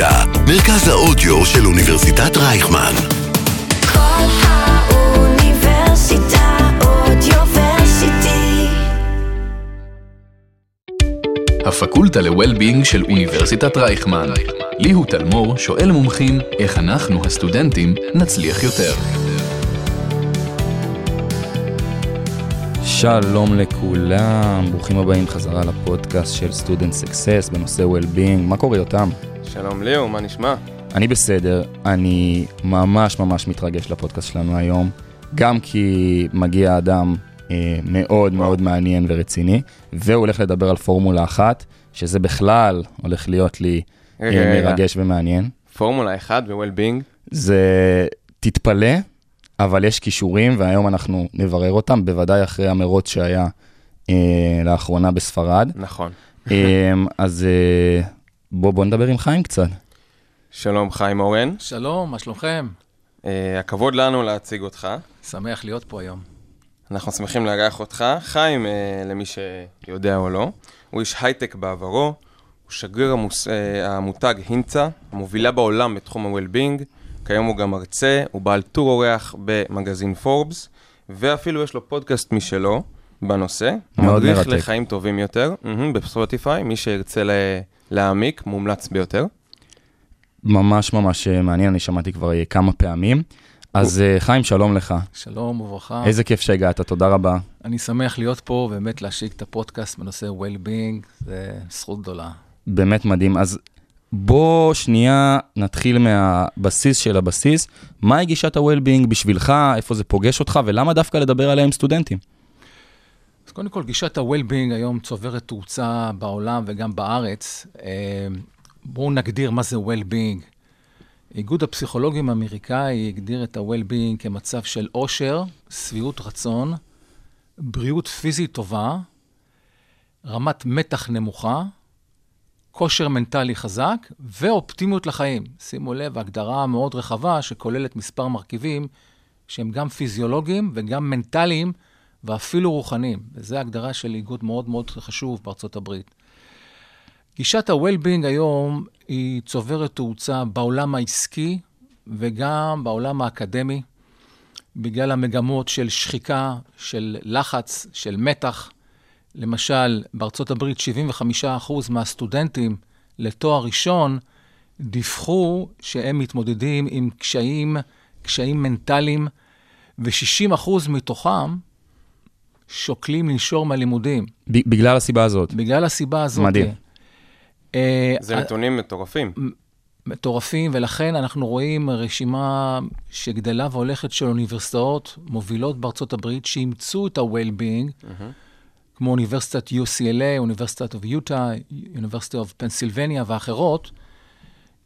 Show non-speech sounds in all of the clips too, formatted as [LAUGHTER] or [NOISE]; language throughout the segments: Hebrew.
אוניברסיטה, מרכז האודיו של אוניברסיטת רייכמן. כל האוניברסיטה אודיוורסיטי. הפקולטה ל-Well-being של אוניברסיטת רייכמן. ליהו תלמור שואל מומחים איך אנחנו, הסטודנטים, נצליח יותר. שלום לכולם, ברוכים הבאים חזרה לפודקאסט של סטודנט סקסס בנושא well-being. מה קורה יותם? שלום ליאו, מה נשמע? אני בסדר, אני ממש ממש מתרגש לפודקאסט שלנו היום, גם כי מגיע אדם אה, מאוד מאוד מעניין ורציני, והוא הולך לדבר על פורמולה אחת, שזה בכלל הולך להיות לי אה, רגע, רגע. מרגש ומעניין. פורמולה 1 ו-well-being. זה, תתפלא, אבל יש כישורים, והיום אנחנו נברר אותם, בוודאי אחרי המרוץ שהיה אה, לאחרונה בספרד. נכון. אה, אז אה, בוא, בוא נדבר עם חיים קצת. שלום חיים אורן, שלום, מה שלומכם? אה, הכבוד לנו להציג אותך. שמח להיות פה היום. אנחנו שמחים לארח אותך. חיים, אה, למי שיודע או לא, הוא איש הייטק בעברו, הוא שגריר המוס, אה, המותג הינצה, המובילה בעולם בתחום ה-well-being. כיום הוא גם מרצה, הוא בעל טור אורח במגזין פורבס, ואפילו יש לו פודקאסט משלו בנושא. מאוד מדריך מרתק. לחיים טובים יותר, מהמם, בספוטיפיי, מי שירצה לה- להעמיק, מומלץ ביותר. ממש ממש אה, מעניין, אני שמעתי כבר אה, כמה פעמים. אז אה, חיים, שלום לך. שלום וברכה. איזה כיף שהגעת, תודה רבה. אני שמח להיות פה, באמת להשיק את הפודקאסט בנושא well-being, זה זכות גדולה. באמת מדהים. אז בוא שנייה נתחיל מהבסיס של הבסיס. מהי גישת ה-well-being בשבילך, איפה זה פוגש אותך, ולמה דווקא לדבר עליה עם סטודנטים? קודם כל, גישת ה-well-being היום צוברת תאוצה בעולם וגם בארץ. אה, בואו נגדיר מה זה well-being. איגוד הפסיכולוגים האמריקאי הגדיר את ה-well-being כמצב של עושר, שביעות רצון, בריאות פיזית טובה, רמת מתח נמוכה, כושר מנטלי חזק ואופטימיות לחיים. שימו לב, הגדרה מאוד רחבה שכוללת מספר מרכיבים שהם גם פיזיולוגיים וגם מנטליים ואפילו רוחניים. וזו הגדרה של איגוד מאוד מאוד חשוב בארצות הברית. גישת ה-well-being היום היא צוברת תאוצה בעולם העסקי וגם בעולם האקדמי, בגלל המגמות של שחיקה, של לחץ, של מתח. למשל, בארצות הברית 75% מהסטודנטים לתואר ראשון דיווחו שהם מתמודדים עם קשיים, קשיים מנטליים, ו-60% מתוכם שוקלים לנשור מהלימודים. ב- בגלל הסיבה הזאת. בגלל הסיבה הזאת. מדהים. אה, זה אה, נתונים מטורפים. מטורפים, ולכן אנחנו רואים רשימה שגדלה והולכת של אוניברסיטאות מובילות בארצות הברית, שאימצו את ה-well-being, כמו אוניברסיטת UCLA, אוניברסיטת of Utah, אוניברסיטת of פנסילבניה ואחרות,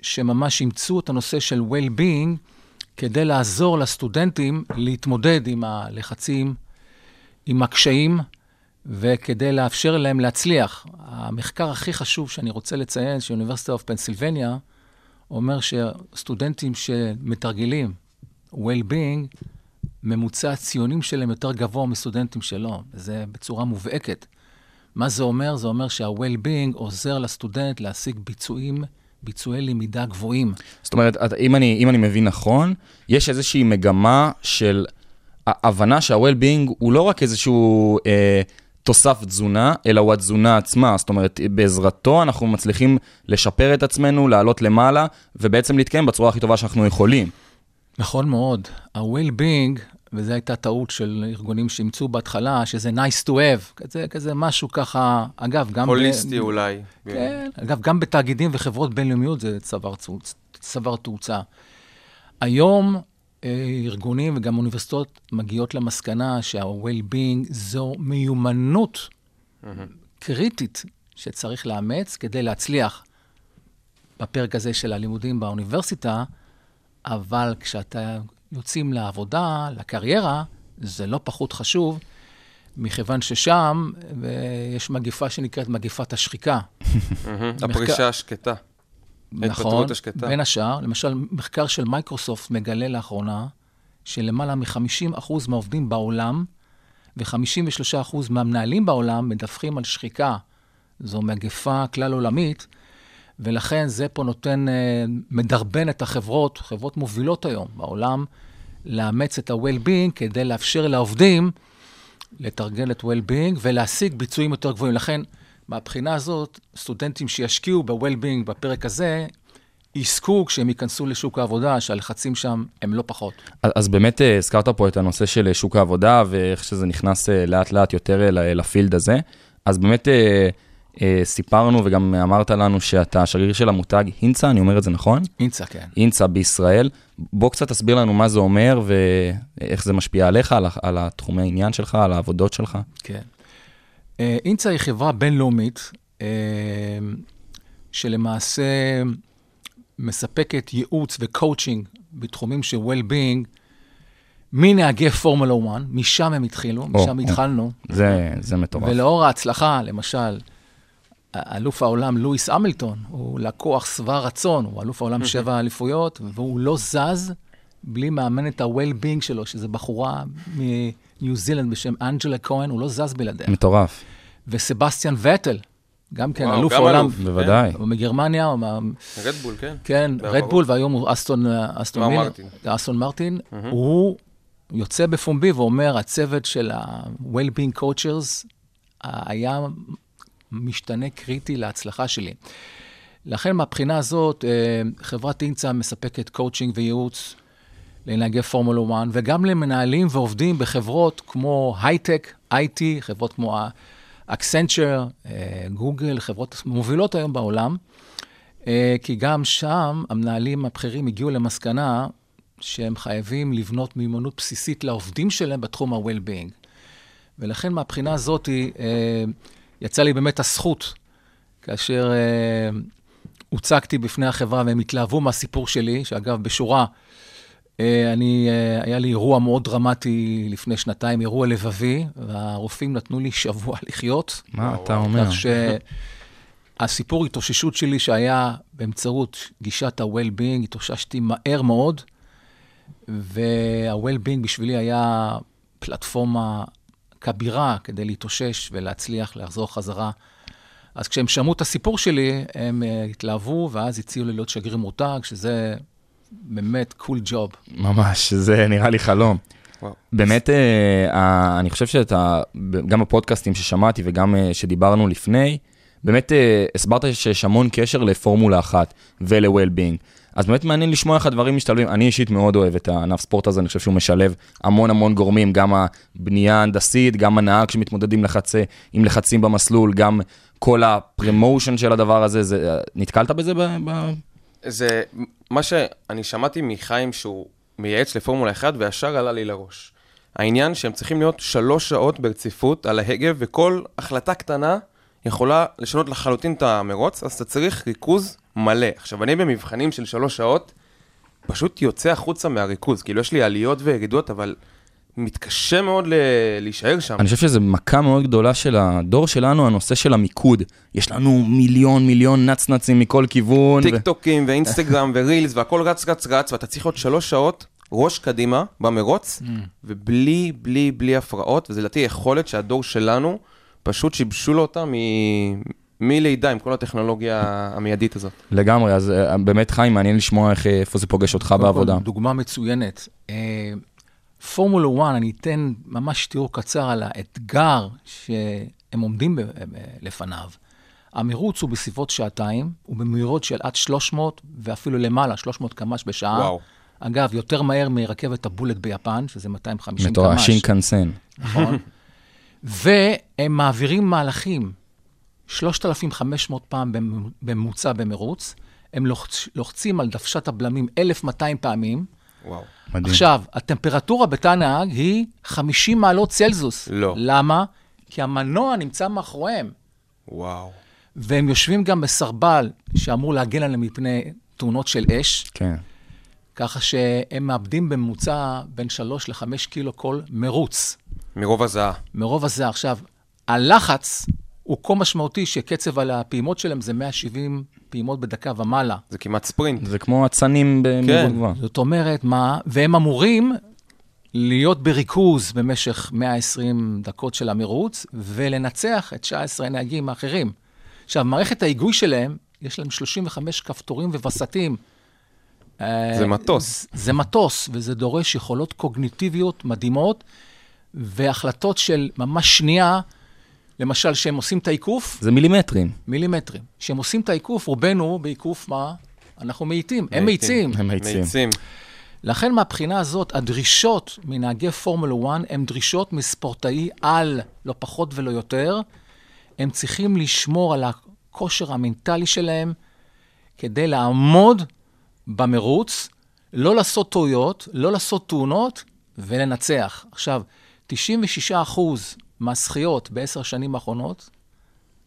שממש אימצו את הנושא של well-being כדי לעזור לסטודנטים להתמודד עם הלחצים, עם הקשיים, וכדי לאפשר להם להצליח. המחקר הכי חשוב שאני רוצה לציין, של אוניברסיטה אוף פנסילבניה, אומר שסטודנטים שמתרגלים well-being, ממוצע הציונים שלהם יותר גבוה מסטודנטים שלא, וזה בצורה מובהקת. מה זה אומר? זה אומר שה-well-being עוזר לסטודנט להשיג ביצועים, ביצועי למידה גבוהים. זאת אומרת, אם אני, אם אני מבין נכון, יש איזושהי מגמה של הבנה שה-well-being הוא לא רק איזשהו אה, תוסף תזונה, אלא הוא התזונה עצמה. זאת אומרת, בעזרתו אנחנו מצליחים לשפר את עצמנו, לעלות למעלה, ובעצם להתקיים בצורה הכי טובה שאנחנו יכולים. נכון מאוד. ה-well-being, וזו הייתה טעות של ארגונים שאימצו בהתחלה, שזה nice to have, כזה, כזה משהו ככה, אגב, גם... ב- הוליסטי אולי. כן, אגב, גם בתאגידים וחברות בינלאומיות זה צבר, צבר תאוצה. היום ארגונים וגם אוניברסיטאות מגיעות למסקנה שה-well-being זו מיומנות קריטית שצריך לאמץ כדי להצליח בפרק הזה של הלימודים באוניברסיטה, אבל כשאתה יוצאים לעבודה, לקריירה, זה לא פחות חשוב, מכיוון ששם אה, יש מגיפה שנקראת מגיפת השחיקה. [LAUGHS] הפרישה השקטה. נכון, השקטה. בין השאר, למשל, מחקר של מייקרוסופט מגלה לאחרונה שלמעלה מ-50% מהעובדים בעולם ו-53% מהמנהלים בעולם מדווחים על שחיקה. זו מגפה כלל עולמית, ולכן זה פה נותן, אה, מדרבן את החברות, חברות מובילות היום בעולם, לאמץ את ה-well-being כדי לאפשר לעובדים לתרגל את well-being ולהשיג ביצועים יותר גבוהים. לכן, מהבחינה הזאת, סטודנטים שישקיעו ב-well-being בפרק הזה, יזכו כשהם ייכנסו לשוק העבודה, שהלחצים שם הם לא פחות. אז- אז באמת אה, הזכרת פה את הנושא של אה, שוק העבודה, ואיך שזה נכנס לאט לאט יותר אה, ל- לפילד הזה. אז באמת סיפרנו וגם אמרת לנו שאתה שגריר של המותג הינצה, אני אומר את זה נכון? אינצה, כן. הינצה בישראל. בוא קצת תסביר לנו מה זה אומר ואיך זה משפיע עליך, על, על התחומי העניין שלך, על העבודות שלך. כן. אה, אינצה היא חברה בינלאומית, אה, שלמעשה מספקת ייעוץ וקואוצ'ינג בתחומים של well-being, מנהגי פורמולה 1, משם הם התחילו, משם. התחלנו. זה, זה מטורף. ולאור ההצלחה, למשל, אלוף העולם לואיס המילטון, הוא לקוח שבע רצון, הוא אלוף העולם שבע אליפויות, והוא לא זז בלי מאמנת ה-well-being שלו, שזו בחורה מניו זילנד בשם אנג'לה כהן, הוא לא זז בלעדיה. מטורף, וסבסטיאן וטל, גם כן, וואו, אלוף גם העולם, אלוף. בוודאי. הוא מגרמניה, הוא מה- רדבול, כן. כן. רדבול, והיום הוא אסטון, אסטון מר מיל- מרטין. אסטון מרטין, הוא יוצא בפומבי ואומר, הצוות של ה-well-being coaches היה משתנה קריטי להצלחה שלי. לכן מהבחינה הזאת, אה, חברת Hintsa מספקת קואוצ'ינג וייעוץ לנהגי פורמולה 1, וגם למנהלים ועובדים בחברות כמו הייטק, IT, חברות כמו Accenture, גוגל, חברות מובילות היום בעולם, אה, כי גם שם המנהלים הבכירים הגיעו למסקנה שהם חייבים לבנות מיומנות בסיסית לעובדים שלהם בתחום ה-well-being. ולכן מהבחינה הזאת אה, יצא לי באמת הזכות, כאשר אה, הוצגתי בפני החברה והם התלהבו מהסיפור שלי, שאגב, בשורה, אה, אני, אה, היה לי אירוע מאוד דרמטי לפני שנתיים, אירוע לבבי, והרופאים נתנו לי שבוע [LAUGHS] לחיות. מה אתה אומר? כך שהסיפור התאוששות שלי שהיה באמצעות גישת ה-well-being, התאוששתי מהר מאוד, וה-well-being בשבילי היה פלטפורמה כבירה כדי להתאושש ולהצליח לחזור חזרה. אז כשהם שמעו את הסיפור שלי, הם uh, התלהבו, ואז הציעו לי להיות שגריר מותג, שזה באמת קול ג'וב. ממש, זה נראה לי חלום. וואו. באמת, אה, אה, אני חושב שאתה, גם בפודקאסטים ששמעתי וגם אה, שדיברנו לפני, באמת אה, הסברת שיש המון קשר לפורמולה אחת ול-well-being. אז באמת מעניין לשמוע איך הדברים משתלבים. אני אישית מאוד אוהב את הענף ספורט הזה, אני חושב שהוא משלב המון המון גורמים, גם הבנייה ההנדסית, גם הנהג שמתמודד עם, לחצי, עם לחצים במסלול, גם כל הפרמושן של הדבר הזה. זה, נתקלת בזה ב... ב... זה מה שאני שמעתי מחיים שהוא מייעץ לפורמולה 1 וישר עלה לי לראש. העניין שהם צריכים להיות שלוש שעות ברציפות על ההגה וכל החלטה קטנה יכולה לשנות לחלוטין את המרוץ, אז אתה צריך ריכוז מלא. עכשיו, אני במבחנים של שלוש שעות פשוט יוצא החוצה מהריכוז. כאילו, יש לי עליות וירידות, אבל מתקשה מאוד ל- להישאר שם. אני חושב שזו מכה מאוד גדולה של הדור שלנו, הנושא של המיקוד. יש לנו מיליון מיליון נצנצים מכל כיוון. ו- טיק טוקים ואינסטגרם [LAUGHS] ורילס והכל רץ רץ רץ ואתה צריך להיות שלוש שעות ראש קדימה במרוץ ובלי בלי בלי הפרעות וזה לדעתי יכולת שהדור שלנו פשוט שיבשו לו אותה מ- מלידה עם כל הטכנולוגיה המיידית הזאת. לגמרי, אז אה, באמת חיים, מעניין לשמוע איך, אה, איפה זה פוגש אותך בעבודה. דוגמה מצוינת. פורמולה 1, אני אתן ממש תיאור קצר על האתגר שהם עומדים ב- ב- לפניו. המרוץ הוא בסביבות שעתיים, הוא במהירות של עד 300 ואפילו למעלה, 300 קמ"ש בשעה. וואו. אגב, יותר מהר מרכבת הבולט ביפן, שזה 250 מטורף, קמ"ש. שינקנסן. נכון. והם מעבירים מהלכים 3,500 פעם במ- בממוצע במרוץ, הם לוחצ, לוחצים על דוושת הבלמים 1,200 פעמים. וואו. מדהים. עכשיו, הטמפרטורה בתא הנהג היא 50 מעלות צלזוס. לא. למה? כי המנוע נמצא מאחוריהם, וואו. והם יושבים גם בסרבל שאמור להגן עליהם מפני תאונות של אש, כן. ככה שהם מאבדים בממוצע בין 3 ל-5 קילו כל מרוץ. מרוב הזעה. מרוב הזה. עכשיו, הלחץ הוא כה משמעותי שקצב על הפעימות שלהם זה 170 פעימות בדקה ומעלה. זה כמעט ספרינט. זה כמו אצנים במהירות כן. גבוהה. זאת אומרת, מה? והם אמורים להיות בריכוז במשך 120 דקות של המרוץ, ולנצח את 19 הנהגים האחרים. עכשיו, מערכת ההיגוי שלהם יש להם 35 כפתורים ווסתים. זה מטוס. זה מטוס, וזה דורש יכולות קוגניטיביות מדהימות, והחלטות של ממש שנייה, למשל, שהם עושים את העיקוף, זה מילימטרים. מילימטרים. כשהם עושים את העיקוף, רובנו בעיקוף מה? אנחנו מאיטים, הם מאיצים. הם מאיצים. לכן מהבחינה הזאת, הדרישות מנהגי פורמולה 1 הן דרישות מספורטאי על, לא פחות ולא יותר. הם צריכים לשמור על הכושר המנטלי שלהם כדי לעמוד במרוץ, לא לעשות טעויות, לא לעשות תאונות ולנצח. עכשיו, 96% מהזכיות בעשר השנים האחרונות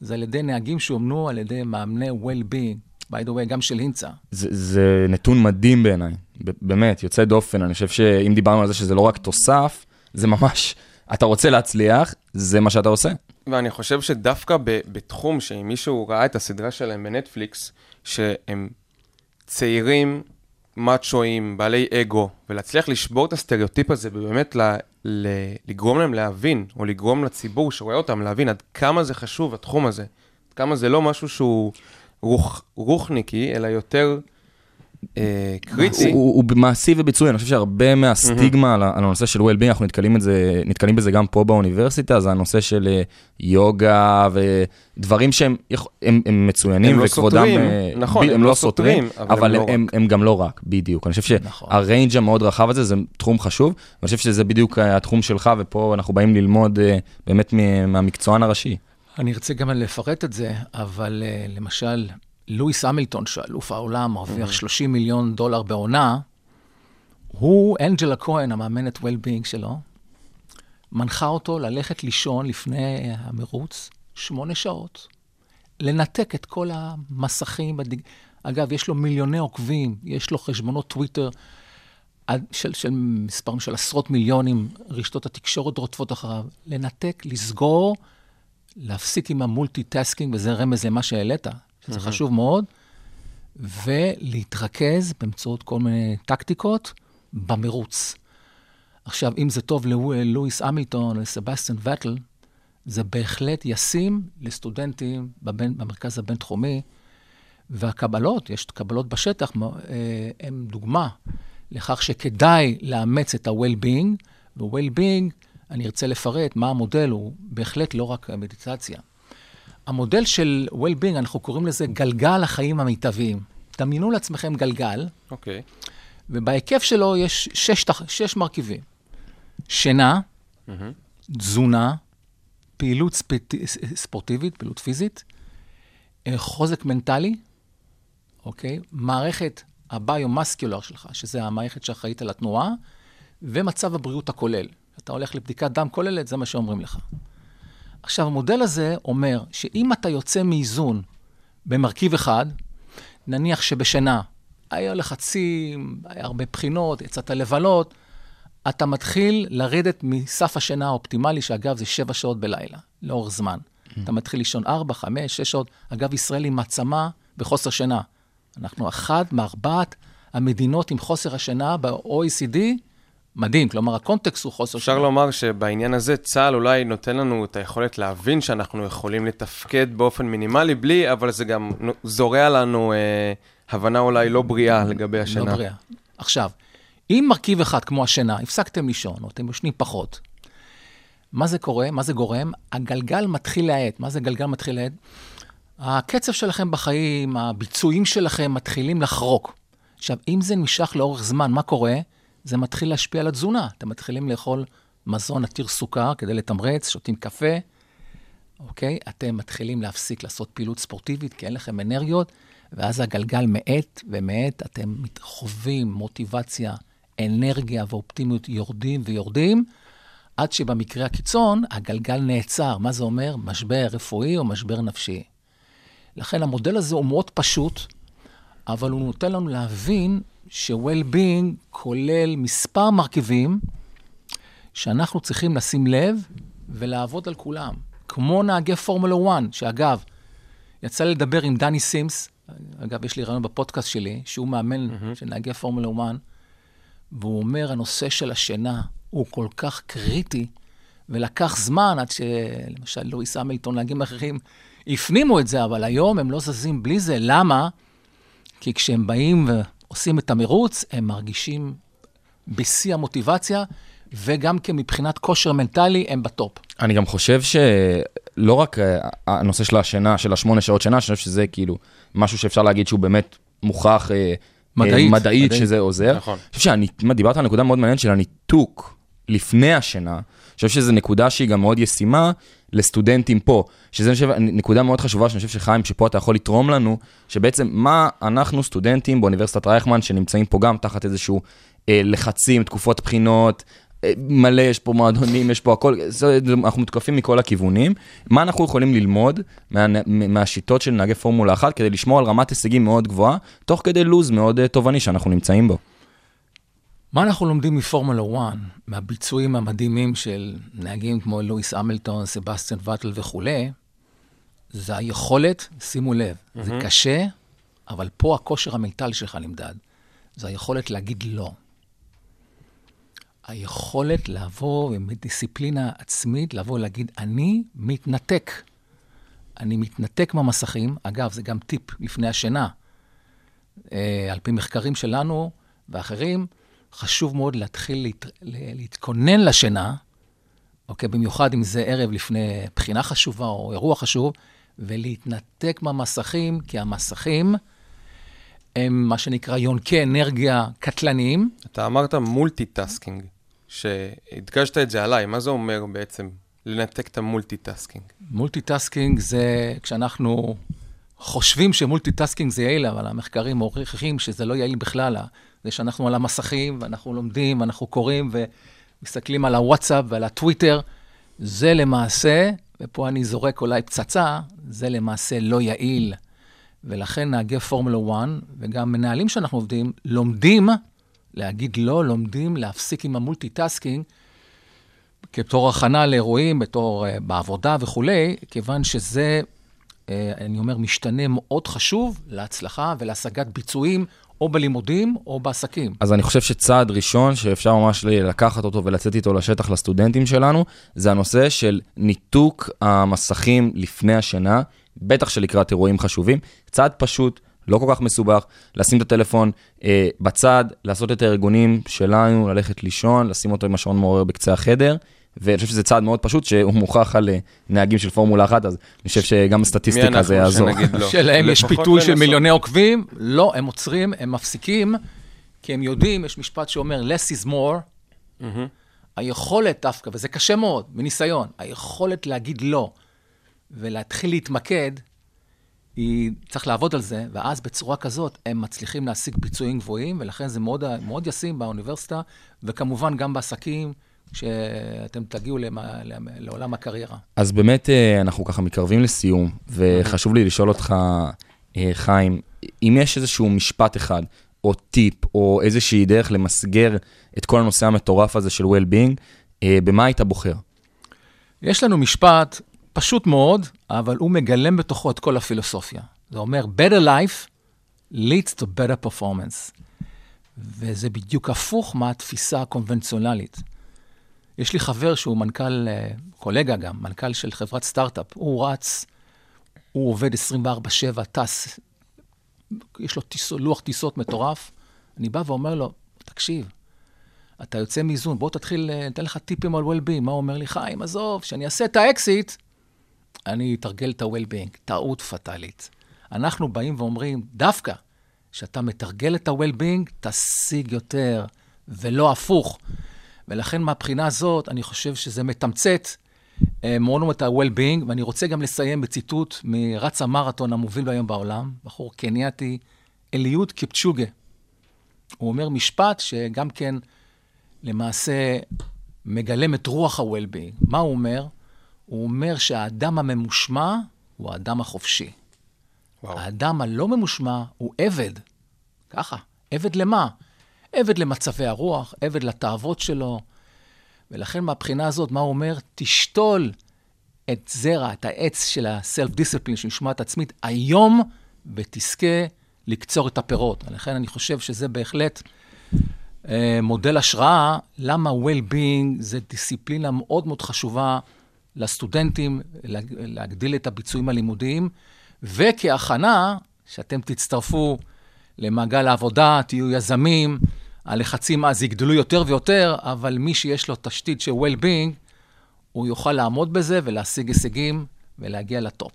זה על ידי נהגים שאומנו על ידי מאמני well-being, by the way, גם של הינצה. זה, זה נתון מדהים בעיניי, באמת, יוצא דופן. אני חושב שאם דיברנו על זה שזה לא רק תוסף, זה ממש, אתה רוצה להצליח, זה מה שאתה עושה. ואני חושב שדווקא ב- בתחום שאם מישהו ראה את הסדרה שלהם בנטפליקס, שהם צעירים, מאצ'ואים, בעלי אגו, ולהצליח לשבור את הסטריאוטיפ הזה ובאמת ל- ל- לגרום להם להבין, או לגרום לציבור שרואה אותם להבין עד כמה זה חשוב התחום הזה, עד כמה זה לא משהו שהוא רוח, רוחניקי, אלא יותר קריטי. הוא, הוא מעשי וביצועי, אני חושב שהרבה מהסטיגמה על, הנושא של well-being, אנחנו נתקלים, את זה, נתקלים בזה גם פה באוניברסיטה, זה הנושא של אה, יוגה ודברים שהם הם, הם מצוינים הם לא וכבודם... סותרים, אה, נכון, ב- הם לא סותרים, אבל אבל הם הם, לא הם, הם גם לא רק, בדיוק. אני חושב נכון. שהריינג' המאוד רחב הזה זה תחום חשוב, ואני חושב שזה בדיוק אה, התחום שלך, ופה אנחנו באים ללמוד אה, באמת מהמקצוען הראשי. אני ארצה גם לפרט את זה, אבל למשל, לואיס המילטון, שאלוף העולם, מרוויח 30 מיליון דולר בעונה, הוא, אנג'לה כהן, המאמנת well-being שלו, מנחה אותו ללכת לישון לפני המרוץ שמונה שעות, לנתק את כל המסכים. הדיג... אגב, יש לו מיליוני עוקבים, יש לו חשבונות טוויטר של, של מספרים של עשרות מיליונים, רשתות התקשורת רודפות אחריו. לנתק, לסגור, להפסיק עם ה-multitasking, וזה רמז למה שהעלית, שזה חשוב מאוד, ולהתרכז באמצעות כל מיני טקטיקות במרוץ. עכשיו, אם זה טוב ללואיס המילטון או לסבסטיאן וטל, זה בהחלט ישים לסטודנטים בבין, במרכז הבינתחומי, והקבלות, יש קבלות בשטח, מ- אה, דוגמה לכך שכדאי לאמץ את ה-well-being, ו-well-being, אני ארצה לפרט מה המודל, הוא בהחלט לא רק מדיטציה. המודל של well-being, אנחנו קוראים לזה גלגל החיים המיטביים. דמיינו לעצמכם גלגל, אוקיי. ובהיקף שלו יש שש, שש מרכיבים. שינה, תזונה, פעילות ספט... ספורטיבית, פעילות פיזית, אה, חוזק מנטלי, אוקיי? מערכת הביומסקולר שלך, שזה המערכת שאחראית על התנועה, ומצב הבריאות הכולל. אתה הולך לבדיקת דם כוללת, זה מה שאומרים לך. עכשיו, המודל הזה אומר שאם אתה יוצא מאיזון במרכיב אחד, נניח שבשינה היה לחצים, היה הרבה בחינות, יצאת לבלות, אתה מתחיל לרדת מסף השינה האופטימלי, שאגב, זה שבע שעות בלילה, לאורך זמן. אתה מתחיל לישון ארבע, חמש, שש שעות. אגב, ישראל היא מעצמה בחוסר שינה. אנחנו אחת מארבעת המדינות עם חוסר השינה ב-OECD, מדהים, כלומר, הקונטקסט הוא חוסר אפשר שינה. לומר שבעניין הזה צה"ל אולי נותן לנו את היכולת להבין שאנחנו יכולים לתפקד באופן מינימלי בלי, אבל זה גם זורע לנו אה, הבנה אולי לא בריאה לגבי השינה. לא בריאה. עכשיו, אם מרכיב אחד כמו השינה, הפסקתם לישון, או אתם ישנים פחות, מה זה קורה? מה זה גורם? הגלגל מתחיל להאט. מה זה גלגל מתחיל להאט? הקצב שלכם בחיים, הביצועים שלכם מתחילים לחרוק. עכשיו, אם זה נמשך לאורך זמן, מה קורה? זה מתחיל להשפיע על התזונה. אתם מתחילים לאכול מזון עתיר סוכר כדי לתמרץ, שותים קפה, אוקיי? אתם מתחילים להפסיק לעשות פעילות ספורטיבית כי אין לכם אנרגיות, ואז הגלגל מאט ומאט, אתם חווים מוטיבציה, אנרגיה ואופטימיות יורדים ויורדים, עד שבמקרה הקיצון, הגלגל נעצר. מה זה אומר? משבר רפואי או משבר נפשי. לכן המודל הזה הוא מאוד פשוט, אבל הוא נותן לנו להבין ש-well-being כולל מספר מרכיבים שאנחנו צריכים לשים לב ולעבוד על כולם. כמו נהגי פורמולה 1, שאגב, יצא לי לדבר עם דני סימס, אגב, יש לי רעיון בפודקאסט שלי, שהוא מאמן mm-hmm. של נהגי פורמולה 1, והוא אומר, הנושא של השינה הוא כל כך קריטי, ולקח זמן עד שלמשל לואיס המילטון, נהגים אחרים, הפנימו את זה, אבל היום הם לא זזים בלי זה. למה? כי כשהם באים ועושים את המרוץ, הם מרגישים בשיא המוטיבציה, וגם כן מבחינת כושר מנטלי, הם בטופ. אני גם חושב שלא רק אה, הנושא של השינה, של השמונה שעות שינה, אני חושב שזה כאילו משהו שאפשר להגיד שהוא באמת מוכח אה, מדעית, אה, מדעית מדעית. שזה עוזר. נכון. אני חושב שדיברת על נקודה מאוד מעניינת של הניתוק לפני השינה. אני חושב שזו נקודה שהיא גם מאוד ישימה לסטודנטים פה, שזה חושב, נקודה מאוד חשובה שאני חושב שחיים, שפה אתה יכול לתרום לנו, שבעצם מה אנחנו סטודנטים באוניברסיטת רייכמן, שנמצאים פה גם תחת איזשהו אה, לחצים, תקופות בחינות, אה, מלא, יש פה מועדונים, יש פה הכל, זה, אנחנו מותקפים מכל הכיוונים. מה אנחנו יכולים ללמוד מה, מהשיטות של נהגי פורמולה 1 כדי לשמור על רמת הישגים מאוד גבוהה, תוך כדי לוז מאוד אה, תובעני שאנחנו נמצאים בו. מה אנחנו לומדים מפורמולה 1, מהביצועים המדהימים של נהגים כמו לואיס המילטון, סבסטיאן ואטל וכולי, זה היכולת, שימו לב, mm-hmm. זה קשה, אבל פה הכושר המנטלי שלך נמדד. זה היכולת להגיד לא. היכולת לבוא עם דיסציפלינה עצמית, לבוא ולהגיד, אני מתנתק. אני מתנתק מהמסכים. אגב, זה גם טיפ לפני השינה. אה, על פי מחקרים שלנו ואחרים, חשוב מאוד להתחיל להת... להתכונן לשינה, אוקיי? במיוחד אם זה ערב לפני בחינה חשובה או אירוע חשוב, ולהתנתק מהמסכים, כי המסכים הם מה שנקרא יונקי אנרגיה קטלניים. אתה אמרת multitasking, שהדגשת את זה עליי, מה זה אומר בעצם לנתק את ה-multitasking? multitasking זה כשאנחנו חושבים ש-multitasking זה יעיל, אבל המחקרים מוכיחים שזה לא יעיל בכלל. זה שאנחנו על המסכים, ואנחנו לומדים, ואנחנו קוראים, ומסתכלים על הוואטסאפ ועל הטוויטר, זה למעשה, ופה אני זורק אולי פצצה, זה למעשה לא יעיל. ולכן נהגי פורמולה 1, וגם מנהלים שאנחנו עובדים, לומדים להגיד לא, לומדים להפסיק עם ה-multitasking, כתור הכנה לאירועים, בתור, אה, בעבודה וכולי, כיוון שזה, אה, אני אומר, משתנה מאוד חשוב להצלחה ולהשגת ביצועים, או בלימודים או בעסקים. אז אני חושב שצעד ראשון שאפשר ממש לקחת אותו ולצאת איתו לשטח לסטודנטים שלנו, זה הנושא של ניתוק המסכים לפני השינה, בטח שלקראת אירועים חשובים. צעד פשוט, לא כל כך מסובך, לשים את הטלפון אה, בצד, לעשות את הארגונים שלנו, ללכת לישון, לשים אותו עם השעון מעורר בקצה החדר. ואני חושב שזה צעד מאוד פשוט, שהוא מוכח על אה, נהגים של פורמולה אחת, אז אני חושב שגם סטטיסטיקה זה יעזור. לא? שלהם יש לפחות פיתוי של לנסות. מיליוני עוקבים, לא, הם עוצרים, הם מפסיקים, כי הם יודעים, יש משפט שאומר, less is more. היכולת דווקא, וזה קשה מאוד, מניסיון, היכולת להגיד לא ולהתחיל להתמקד, היא, צריך לעבוד על זה, ואז בצורה כזאת הם מצליחים להשיג ביצועים גבוהים, ולכן זה מאוד, מאוד ישים באוניברסיטה, וכמובן גם בעסקים, שאתם תגיעו למה, לעולם הקריירה. אז באמת אה, אנחנו ככה מתקרבים לסיום, וחשוב לי לשאול אותך, אה, חיים, אם יש איזשהו משפט אחד, או טיפ, או איזושהי דרך למסגר את כל הנושא המטורף הזה של well-being, אה, במה היית בוחר? יש לנו משפט פשוט מאוד, אבל הוא מגלם בתוכו את כל הפילוסופיה. זה אומר, better life leads to better performance. וזה בדיוק הפוך מהתפיסה הקונבנציונלית. יש לי חבר שהוא מנכ"ל, אה, קולגה גם, מנכ"ל של חברת סטארט-אפ. הוא רץ, הוא עובד 24/7, טס, יש לו טיס, לוח טיסות מטורף. אני בא ואומר לו, תקשיב, אתה יוצא מאיזון, בוא תתחיל, אה, ניתן לך טיפים על well-being. מה הוא אומר לי? חיים, עזוב, כשאני אעשה את האקזיט, אני אתרגל את ה-well-being. טעות פטאלית. אנחנו באים ואומרים, דווקא, כשאתה מתרגל את ה-well-being, תשיג יותר, ולא הפוך. ולכן מהבחינה הזאת, אני חושב שזה מתמצת אה, מאוד מאוד את ה-well-being, ואני רוצה גם לסיים בציטוט מרץ המרתון המוביל היום בעולם, בחור קנייתי, אליוד קיפצ'וגה. הוא אומר משפט שגם כן למעשה מגלם את רוח ה-well-being. מה הוא אומר? הוא אומר שהאדם הממושמע הוא האדם החופשי. וואו. האדם הלא ממושמע הוא עבד. ככה. עבד למה? עבד למצבי הרוח, עבד לתאוות שלו. ולכן מהבחינה הזאת, מה הוא אומר? תשתול את זרע, את העץ של ה-self-discipline, של משמעת עצמית, היום, ותזכה לקצור את הפירות. לכן אני חושב שזה בהחלט אה, מודל השראה, למה well-being זה דיסציפלינה מאוד מאוד חשובה לסטודנטים, להג- להגדיל את הביצועים הלימודיים, וכהכנה, שאתם תצטרפו למעגל העבודה, תהיו יזמים, הלחצים אז יגדלו יותר ויותר, אבל מי שיש לו תשתית של well-being, הוא יוכל לעמוד בזה ולהשיג הישגים ולהגיע לטופ.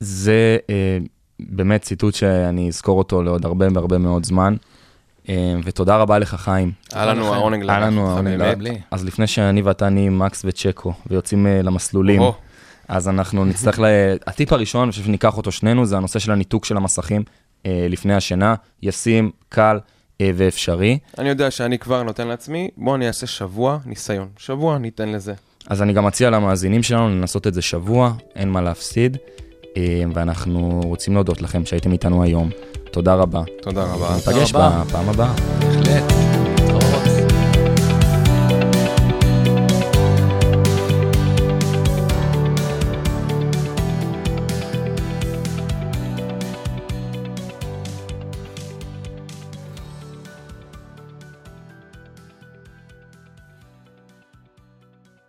זה אה, באמת ציטוט שאני אזכור אותו לעוד הרבה הרבה מאוד זמן. אה, ותודה רבה לך, חיים. היה לנו. העונג היה לארח לנו העונג. לי. אז לפני שאני ואתה נהיים מקס וצ'קו ויוצאים אה, למסלולים, או. אז אנחנו נצטרך ל... הטיפ הראשון, אני חושב שניקח אותו שנינו, זה הנושא של הניתוק של המסכים אה, לפני השינה. ישים, קל ואפשרי. אני יודע שאני כבר נותן לעצמי, בוא אני אעשה שבוע ניסיון. שבוע ניתן לזה. אז אני גם מציע למאזינים שלנו לנסות את זה שבוע, אין מה להפסיד. אה, ואנחנו רוצים להודות לכם שהייתם איתנו היום. תודה רבה. תודה רבה. ניפגש רבה. בפעם הבאה. בהחלט.